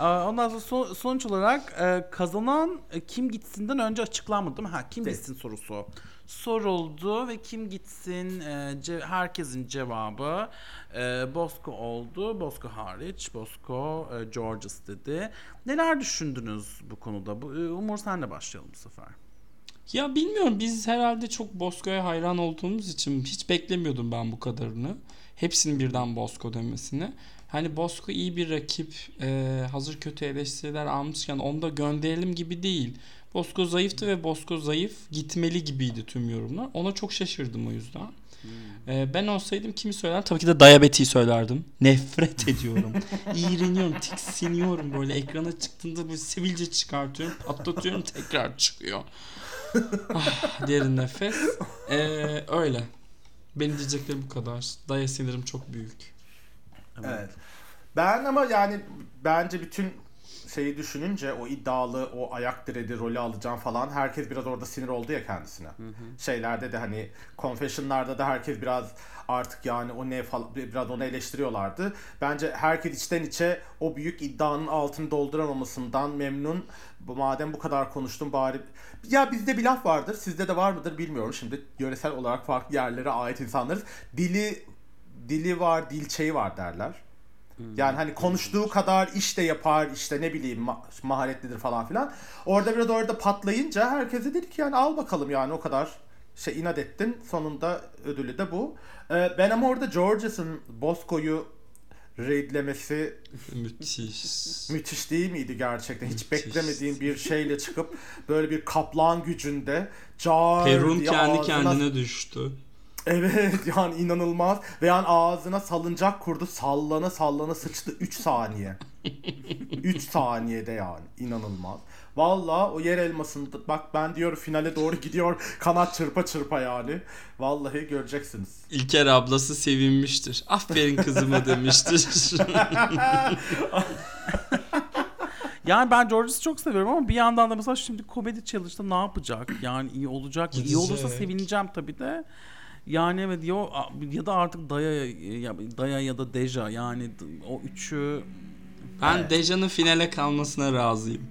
Ondan sonra son- sonuç olarak e, kazanan e, kim gitsinden önce açıklanmadı değil mi? Ha kim Değil. gitsin sorusu soruldu ve kim gitsin e, ce- herkesin cevabı e, Bosco oldu. Bosco hariç Bosco e, Georges dedi. Neler düşündünüz bu konuda? Bu, e, Umur senle başlayalım bu sefer. Ya bilmiyorum biz herhalde çok Bosco'ya hayran olduğumuz için hiç beklemiyordum ben bu kadarını. Hepsinin birden Bosco demesini. Hani Bosco iyi bir rakip. e, hazır kötü eleştiriler almışken onu da gönderelim gibi değil. Bosco zayıftı ve Bosco zayıf gitmeli gibiydi tüm yorumlar. Ona çok şaşırdım o yüzden. E, ben olsaydım kimi söylerdim? Tabii ki de Diabeti'yi söylerdim. Nefret ediyorum. İğreniyorum, tiksiniyorum böyle ekrana çıktığında böyle sivilce çıkartıyorum, patlatıyorum tekrar çıkıyor. Ah, derin nefes. Ee, öyle. Benim diyeceklerim bu kadar. Daya sinirim çok büyük. Evet. Ben ama yani bence bütün şeyi düşününce o iddialı o ayak diredi rolü alacağım falan herkes biraz orada sinir oldu ya kendisine. Şeylerde de hani confession'larda da herkes biraz artık yani o ne falan biraz onu eleştiriyorlardı. Bence herkes içten içe o büyük iddianın altını dolduramamasından memnun. Madem bu kadar konuştum bari ya bizde bir laf vardır. Sizde de var mıdır bilmiyorum. Şimdi yöresel olarak farklı yerlere ait insanlarız. Dili dili var, dilçeği var derler. Yani hani konuştuğu kadar iş de yapar işte ne bileyim ma- maharetlidir falan filan. Orada biraz orada patlayınca herkese dedi ki yani al bakalım yani o kadar şey inat ettin. Sonunda ödülü de bu. Ee, ben ama orada Georges'ın Bosco'yu raidlemesi Müthiş. müthiş değil miydi gerçekten? Hiç Müthiş. beklemediğim bir şeyle çıkıp böyle bir kaplan gücünde car Perun kendi ağzına- kendine düştü. Evet yani inanılmaz. Ve yani ağzına salıncak kurdu. Sallana sallana sıçtı 3 saniye. 3 saniyede yani. inanılmaz. Valla o yer elmasında bak ben diyor finale doğru gidiyor. Kanat çırpa çırpa yani. Vallahi göreceksiniz. İlker ablası sevinmiştir. Aferin kızıma demiştir. Yani ben Georges'ı çok seviyorum ama bir yandan da mesela şimdi komedi challenge'da ne yapacak? Yani iyi olacak mı? İyi olursa sevineceğim tabii de. Yani evet ya, ya da artık Daya ya, Daya ya da Deja yani o üçü ben Evet. Deja'nın finale kalmasına razıyım.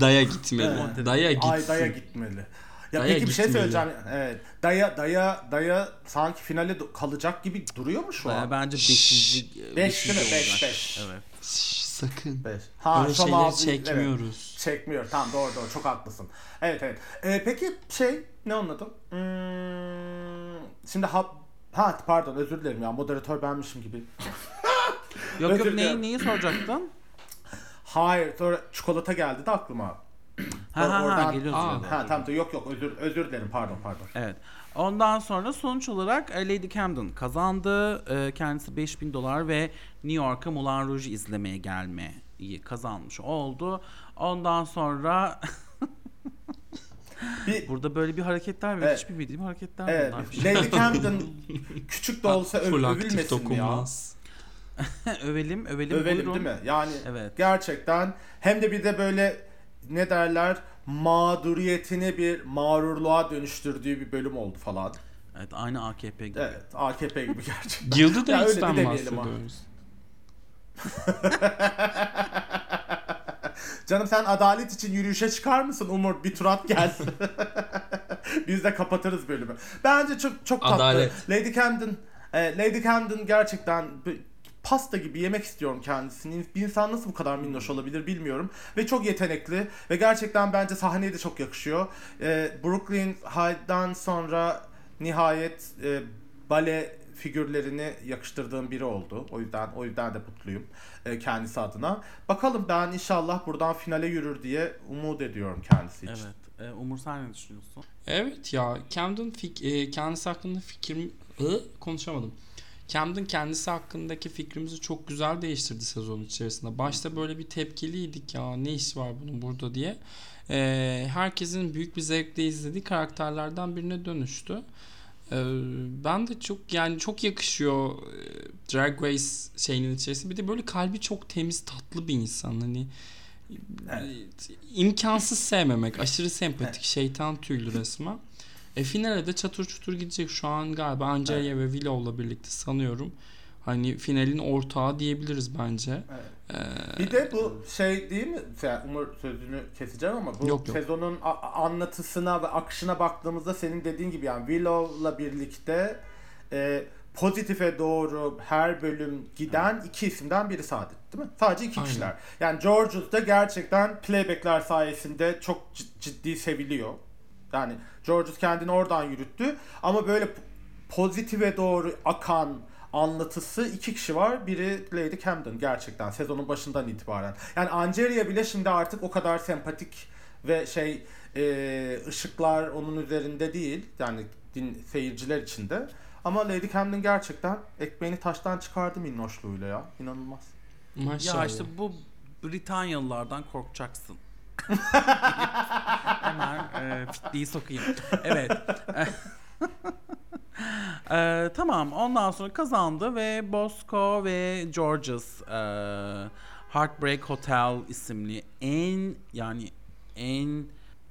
Daya gitmeli. Evet. Daya gitsin. Ay daya gitmeli. Ya Daya peki bir şey söyleyeceğim. Evet. Daya daya daya sanki finale kalacak gibi duruyor mu şu Ee, an? bence Şşş. 5. Beş değil mi? Beş, beş. Evet. Şşş, sakın. Beş. Ha, Böyle şeyleri evet. çekmiyoruz. Çekmiyor. Tamam doğru doğru çok haklısın. Evet evet. Ee, peki şey ne anladım? Hmm, şimdi ha, ha pardon özür dilerim ya moderatör benmişim gibi. Yok Özür yok neyi, dilerim. neyi soracaktın? Hayır sonra çikolata geldi de aklıma. Ha ha ha Oradan- geliyoruz. Aa. geliyoruz. Ha tamam tamam, yok yok özür özür dilerim pardon pardon. Evet. Ondan sonra sonuç olarak e, Lady Camden kazandı. E, Kendisi 5000 dolar ve New York'a Moulin Rouge izlemeye gelmeyi kazanmış oldu. Ondan sonra Bir burada böyle bir hareketler var. Evet. Hiçbir bildiğim hareketler Evet, bunlar. Lady Camden küçük de olsa öv, övülmesin mi ya. dokunmaz. övelim, övelim, Övelim buyurun. değil mi? Yani Evet. gerçekten hem de bir de böyle ne derler mağduriyetini bir mağrurluğa dönüştürdüğü bir bölüm oldu falan. Evet, aynı AKP gibi. Evet AKP gibi gerçekten. Gildi Ya öyle de Days'ten demeyelim ha. bahsediyoruz. Canım sen adalet için yürüyüşe çıkar mısın Umur? Bir tur at gelsin. Biz de kapatırız bölümü. Bence çok çok tatlı. Adalet. Lady Camden e, Lady Camden gerçekten pasta gibi yemek istiyorum kendisini. Bir insan nasıl bu kadar minnoş olabilir bilmiyorum. Ve çok yetenekli. Ve gerçekten bence sahneye de çok yakışıyor. E, Brooklyn High'dan sonra nihayet e, bale figürlerini yakıştırdığım biri oldu. O yüzden o yüzden de mutluyum e, kendisi adına. Bakalım ben inşallah buradan finale yürür diye umut ediyorum kendisi için. Evet. E, Umur sen ne düşünüyorsun? Evet ya Camden fik- e, kendisi hakkında fikrim Hı? konuşamadım. Camden kendisi hakkındaki fikrimizi çok güzel değiştirdi sezon içerisinde. Başta böyle bir tepkiliydik ya ne iş var bunun burada diye. E, herkesin büyük bir zevkle izlediği karakterlerden birine dönüştü. E, ben de çok yani çok yakışıyor e, Drag Race şeyinin içerisinde. Bir de böyle kalbi çok temiz tatlı bir insan. Hani Evet. imkansız sevmemek. Aşırı sempatik. Şeytan tüylü resmen. E finale de çatır çutur gidecek. Şu an galiba Angelia ve Willow'la birlikte sanıyorum. Hani finalin ortağı diyebiliriz bence. Evet. Ee, Bir de bu şey değil mi? Sen Umur sözünü keseceğim ama bu Yok, yok. sezonun anlatısına ve akışına baktığımızda senin dediğin gibi yani Willow'la birlikte e, pozitife doğru her bölüm giden iki isimden biri Saadet değil mi? Sadece iki Aynen. kişiler. Yani Georges da gerçekten playbackler sayesinde çok cid- ciddi seviliyor. Yani Georges kendini oradan yürüttü ama böyle pozitife doğru akan anlatısı iki kişi var. Biri Lady Camden gerçekten sezonun başından itibaren. Yani Angelia bile şimdi artık o kadar sempatik ve şey e, ışıklar onun üzerinde değil. Yani din, seyirciler içinde. Ama Lady Camden gerçekten ekmeğini taştan çıkardı minnoşluğuyla ya. İnanılmaz. maşallah. Ya işte bu Britanyalılardan korkacaksın. Hemen e, fitliği sokayım. Evet. E, tamam ondan sonra kazandı ve Bosco ve Georges e, Heartbreak Hotel isimli en yani en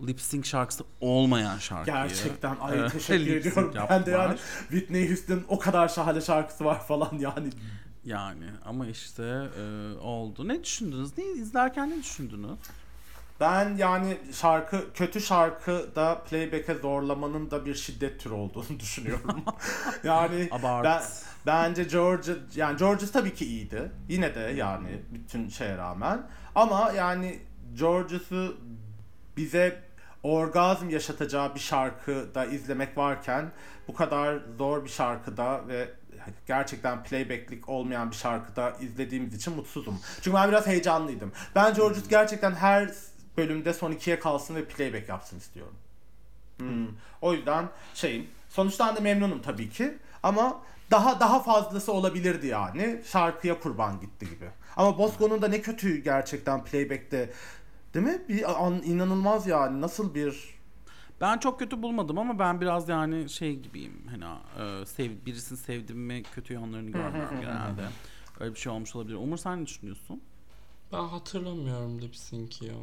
lip sync şarkısı olmayan şarkıyı. Gerçekten ay teşekkür ediyorum. Ben de yani Whitney Houston o kadar şahane şarkısı var falan yani. Yani ama işte e, oldu. Ne düşündünüz? Ne izlerken ne düşündünüz? Ben yani şarkı kötü şarkı da playback'e zorlamanın da bir şiddet türü olduğunu düşünüyorum. yani Abart. ben bence George yani Georges tabii ki iyiydi. Yine de yani bütün şeye rağmen ama yani Georges'u bize orgazm yaşatacağı bir şarkıda izlemek varken bu kadar zor bir şarkıda ve gerçekten playbacklik olmayan bir şarkıda izlediğimiz için mutsuzum. Çünkü ben biraz heyecanlıydım. Ben Georges gerçekten her bölümde son ikiye kalsın ve playback yapsın istiyorum. Hmm. O yüzden şeyim. Sonuçtan da memnunum tabii ki. Ama daha daha fazlası olabilirdi yani. Şarkıya kurban gitti gibi. Ama Bosco'nun da ne kötü gerçekten playback'te. Değil mi? Bir an, inanılmaz yani. Nasıl bir Ben çok kötü bulmadım ama ben biraz yani şey gibiyim hani e, sev, birisini sevdim mi kötü yanlarını görmüyorum genelde. Öyle bir şey olmuş olabilir. Umur sen ne düşünüyorsun? Ben hatırlamıyorum lip sync'i ya.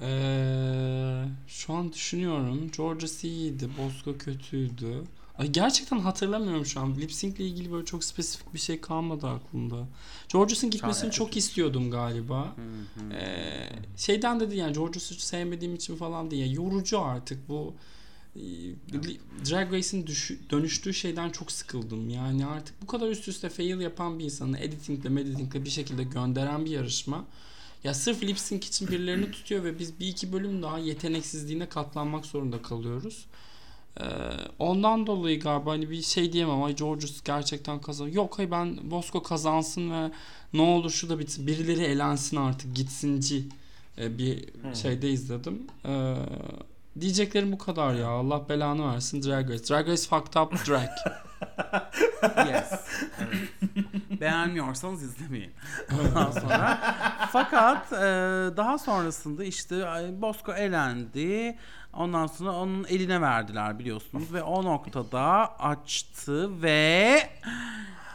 Ee, şu an düşünüyorum. Georges iyiydi. Bosco kötüydü. Ay gerçekten hatırlamıyorum şu an. Lip sync ile ilgili böyle çok spesifik bir şey kalmadı aklımda. Georgeus'un gitmesini Şahane. çok istiyordum galiba. Ee, şeyden dedi yani Georgeus'u sevmediğim için falan değil. Yani yorucu artık bu Drag Race'in dönüştüğü şeyden çok sıkıldım. Yani artık bu kadar üst üste fail yapan bir insanı editingle meditingle bir şekilde gönderen bir yarışma. Ya sırf lip sync için birilerini tutuyor ve biz bir iki bölüm daha yeteneksizliğine katlanmak zorunda kalıyoruz. Ee, ondan dolayı galiba hani bir şey diyemem ay Georges gerçekten kazan. Yok hayır ben Bosco kazansın ve ne olur şu da bitsin. Birileri elensin artık gitsinci e, bir Hmm. şeyde izledim. Ee, diyeceklerim bu kadar ya. Allah belanı versin Drag Race. Drag Race fucked up drag. Yes. Evet. Beğenmiyorsanız izlemeyin. Ondan sonra. Fakat e, daha sonrasında işte Bosco elendi. Ondan sonra onun eline verdiler biliyorsunuz ve o noktada açtı ve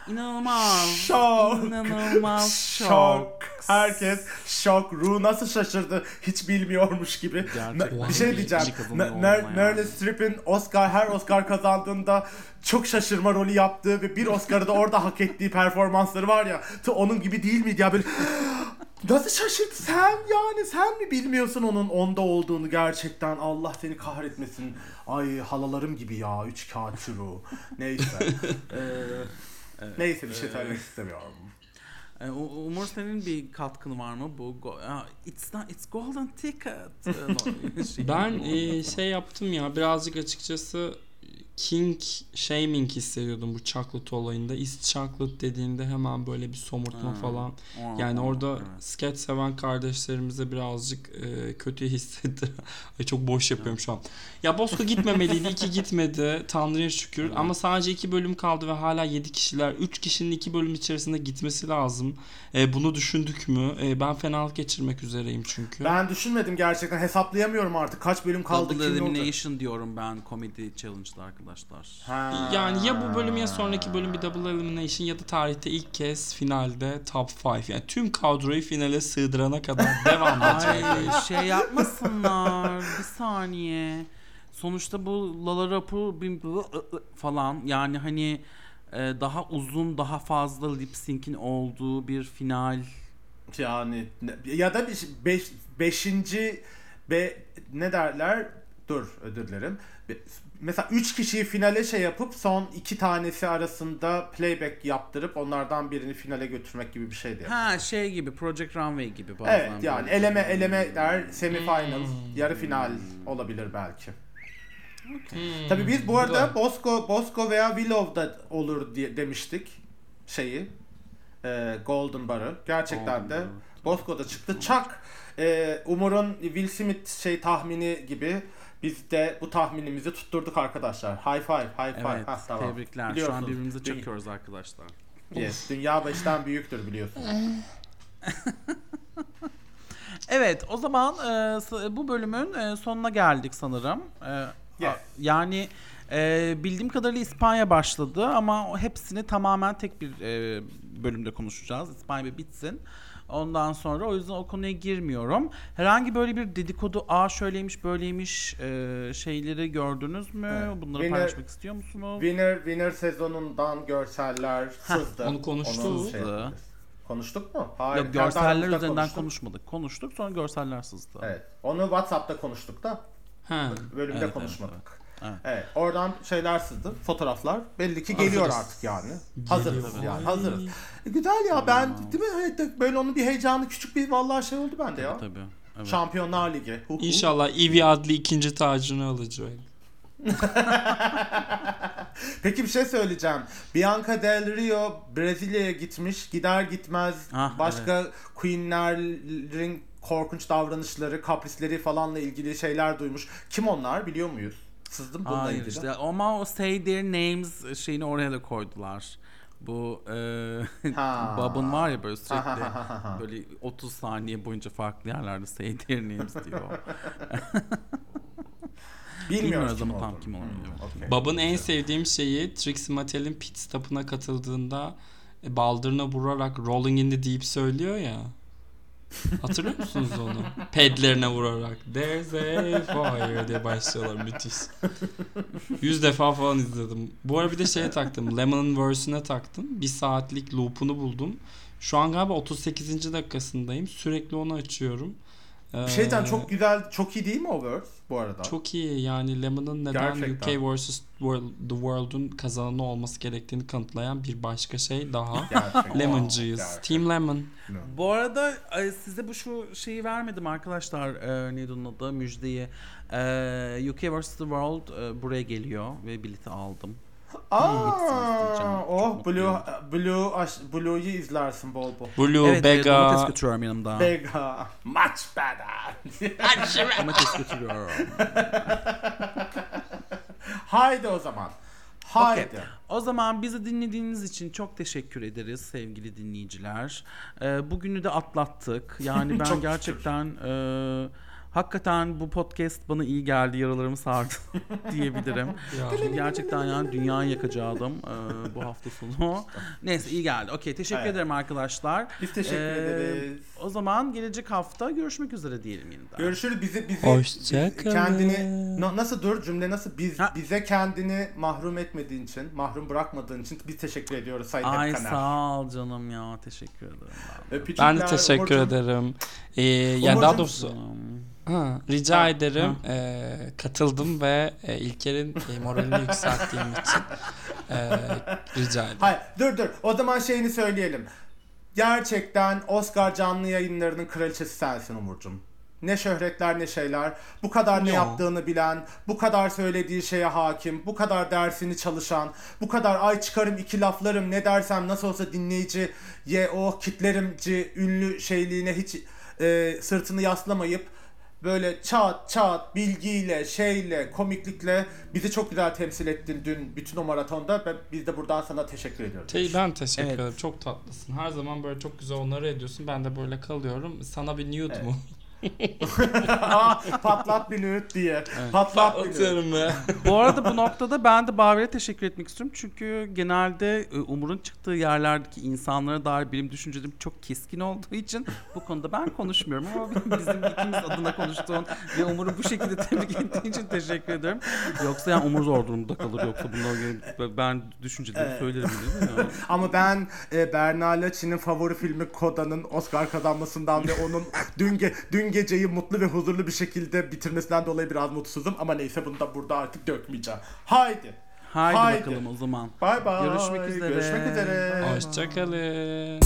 inanılmaz Şok. inanılmaz şok. Şok. Herkes şok. Ru nasıl şaşırdı hiç bilmiyormuş gibi. Gerçekten. Bir şey diyeceğim. Meryl. Streep'in Oscar her Oscar kazandığında çok şaşırma rolü yaptığı ve bir Oscar'ı da orada hak ettiği performansları var ya. Tı onun gibi değil miydi ya böyle Nasıl şaşırdı sen yani sen mi bilmiyorsun onun onda olduğunu gerçekten Allah seni kahretmesin. Ay halalarım gibi ya üç kağıtçı Ru. Neyse. Ee, neyse bir şey söylemek istemiyorum. E, Umur senin bir katkın var mı bu? İt's not, it's golden ticket. E, şey- Ben e, şey yaptım ya birazcık açıkçası king shaming hissediyordum bu chocolate olayında. Is chocolate dediğinde hemen böyle bir somurtma Ha. falan. Aa, Yani orada evet. sketch seven kardeşlerimize birazcık e, kötü hissetti. Ay çok boş yapıyorum şu an. Ya Bosco gitmemeliydi. iki gitmedi. Tanrı'ya şükür. Evet. Ama sadece iki bölüm kaldı ve hala yedi kişiler. Üç kişinin iki bölüm içerisinde gitmesi lazım. E, bunu düşündük mü? E, ben fenalık geçirmek üzereyim çünkü. Ben düşünmedim gerçekten hesaplayamıyorum artık kaç bölüm kaldı Double kim ne olacak. Elimination diyorum ben Comedy Challenge'da arkadaşlar. Ha. Yani ya bu bölüm ya sonraki bölüm bir double elimination ya da tarihte ilk kez finalde top 5. Yani tüm kadroyu finale sığdırana kadar devam edecek. Ay şey yapmasınlar. bir saniye. Sonuçta bu Lala Rapu falan yani hani e, daha uzun daha fazla lip sync'in olduğu bir final Yani ya da bir, beş, beşinci be, ne derler? Dur. Be- Mesela üç kişiyi finale şey yapıp son iki tanesi arasında playback yaptırıp onlardan birini finale götürmek gibi bir şeydi. Ha şey gibi Project Runway gibi bazen. Evet yani böyle. eleme eleme der semifinal Hmm. yarı final olabilir belki. Hmm, Tabii biz bu da- arada Bosco Bosco veya Willow'da olur diye demiştik şeyi. e, Golden Bar'ı. Gerçekten Golden de Bar. Bosco'da çıktı. Çak e, Umur'un Will Smith şey tahmini gibi biz de bu tahminimizi tutturduk arkadaşlar. High five, high five. Evet, Hah, tamam. tebrikler. Şu an birbirimize çakıyoruz arkadaşlar. Yes, dünya baştan büyüktür biliyorsunuz. Evet, o zaman e, bu bölümün e, sonuna geldik sanırım. E, Yes. a- Yani e, bildiğim kadarıyla İspanya başladı ama hepsini tamamen tek bir e, bölümde konuşacağız. İspanya bir bitsin. Ondan sonra o yüzden o konuya girmiyorum. Herhangi böyle bir dedikodu, a şöyleymiş böyleymiş e, şeyleri gördünüz mü? Evet. Bunları Winner- paylaşmak istiyor musunuz? Winner Winner sezonundan görseller sızdı. onu konuştuk. şey konuştuk mu? Hayır. Yok görseller üzerinden konuştuk. konuşmadık. Konuştuk sonra görseller sızdı. Evet. Onu WhatsApp'ta konuştuk da Ha. bölümde Evet, konuşmadık. evet, Evet. Oradan şeyler sızdı. Fotoğraflar. Belli ki geliyor Hazırız. artık yani. Hazırız Geliyor. yani. Ay. Hazırız. E, güzel ya ben değil mi? Evet, böyle onun bir heyecanı küçük bir vallahi şey oldu bende ya. Tabii. Evet. Şampiyonlar Ligi. Hu hu. İnşallah Ivy adlı ikinci tacını alacak. Peki bir şey söyleyeceğim. Bianca Del Rio Brezilya'ya gitmiş. Gider gitmez Ah, başka queenlerin korkunç davranışları, kaprisleri falanla ilgili şeyler duymuş. Kim onlar biliyor muyuz? Sızdım bununla Hayır işte ama o say their names şeyini oraya da koydular. Bu e. Bob'un var ya böyle Ha, ha, ha, ha, ha. sürekli böyle 30 saniye boyunca farklı yerlerde say their names diyor. Bilmiyoruz ama tam kim olduğunu. Hmm, okey. Babın en sevdiğim şeyi Trixie Mattel'in pit stop'una katıldığında e, baldırına vurarak Rolling in the Deep söylüyor ya. Hatırlıyor musunuz onu? Pedlerine vurarak There's a fire diye başlıyorlar müthiş. Yüz defa falan izledim. Bu ara bir de şeye taktım. Lemon'ın verse'üne taktım. Bir saatlik loop'unu buldum. Şu an galiba 38. dakikasındayım. Sürekli onu açıyorum. Bir şeyden Ee, çok güzel, çok iyi değil mi o verse bu arada? çok iyi yani Lemon'ın neden Gerçekten. UK vs. World, The World'un kazananı olması gerektiğini kanıtlayan bir başka şey daha. Lemoncıyız. Team Lemon. Bu arada e, size bu şu şeyi vermedim arkadaşlar. E, neydi onun adı? Müjdeyi. E, UK vs. The World e, buraya geliyor ve bileti aldım. Aa, oh. Blue Blue Blue'yu izlersin bol bol. Blue, evet, evet, domates Bega. götürüyorum yanımda. Bega. Much better. domates götürüyorum. Haydi o zaman. Haydi. Okey. O zaman bizi dinlediğiniz için çok teşekkür ederiz sevgili dinleyiciler. Ee, bugünü de atlattık. Yani ben Çok şükür. gerçekten e, hakikaten bu podcast bana iyi geldi. Yaralarımı sardı diyebilirim. Ya. Çünkü gerçekten yani dünyayı yakacaktım e, bu hafta sonu. Neyse iyi geldi. Okey teşekkür Evet. ederim arkadaşlar. Biz teşekkür Ee, ederiz. O zaman gelecek hafta görüşmek üzere diyelim yeniden. Görüşürüz bizi bizi Hoşça kendini. Na- nasıl dur cümle nasıl biz Ha. bize kendini mahrum etmediğin için mahrum bırakmadığın için biz teşekkür ediyoruz Sayın Ay Hep Kaner. sağ ol canım ya teşekkür ederim. Ben. Ben de teşekkür Umurcuğum. ederim. Ee, yani daha Umurcuğum. doğrusu. Ha, rica Ha, ederim. Ee, katıldım ve e, İlker'in e, moralini yükselttiğim için e, rica ederim. Hayır dur dur o zaman şeyini söyleyelim. Gerçekten Oscar canlı yayınlarının kraliçesi sensin Umurcuğum. Ne şöhretler ne şeyler. Bu kadar ne Ya. yaptığını bilen, bu kadar söylediği şeye hakim, bu kadar dersini çalışan, bu kadar ay çıkarım iki laflarım ne dersem nasıl olsa dinleyiciye o kitlerimci ünlü şeyliğine hiç e, sırtını yaslamayıp böyle çat çat bilgiyle, şeyle, komiklikle bizi çok güzel temsil ettin dün bütün o maratonda ve biz de buradan sana teşekkür ediyoruz. Te- ben teşekkür Evet. ederim. Çok tatlısın. Her zaman böyle çok güzel onları ediyorsun. Ben de böyle kalıyorum. Sana bir nude Evet. mu? Aa, patlat bir lüt diye. Patlat bir. Atıyorum be. Bu arada bu noktada ben de Baver'e teşekkür etmek istiyorum. Çünkü genelde e, Umur'un çıktığı yerlerdeki insanlara dair benim düşüncelerim çok keskin olduğu için bu konuda ben konuşmuyorum. Ama bizim ikimiz adına konuştuğun ve Umur'u bu şekilde tebrik ettiğin için teşekkür ederim. Yoksa yani Umur zor durumda kalır. Yoksa bundan ben düşüncelerimi Evet. söylerim. Değil mi? Yani. Ama ben e, Berna Laçin'in favori filmi Koda'nın Oscar kazanmasından ve onun dün, ge- dün geceyi mutlu ve huzurlu bir şekilde bitirmesinden dolayı biraz mutsuzum. Ama neyse bunu da burada artık dökmeyeceğim. Haydi. Haydi, Haydi. bakalım o zaman. Bay bay. Görüşmek üzere. Görüşmek üzere. Hoşçakalın.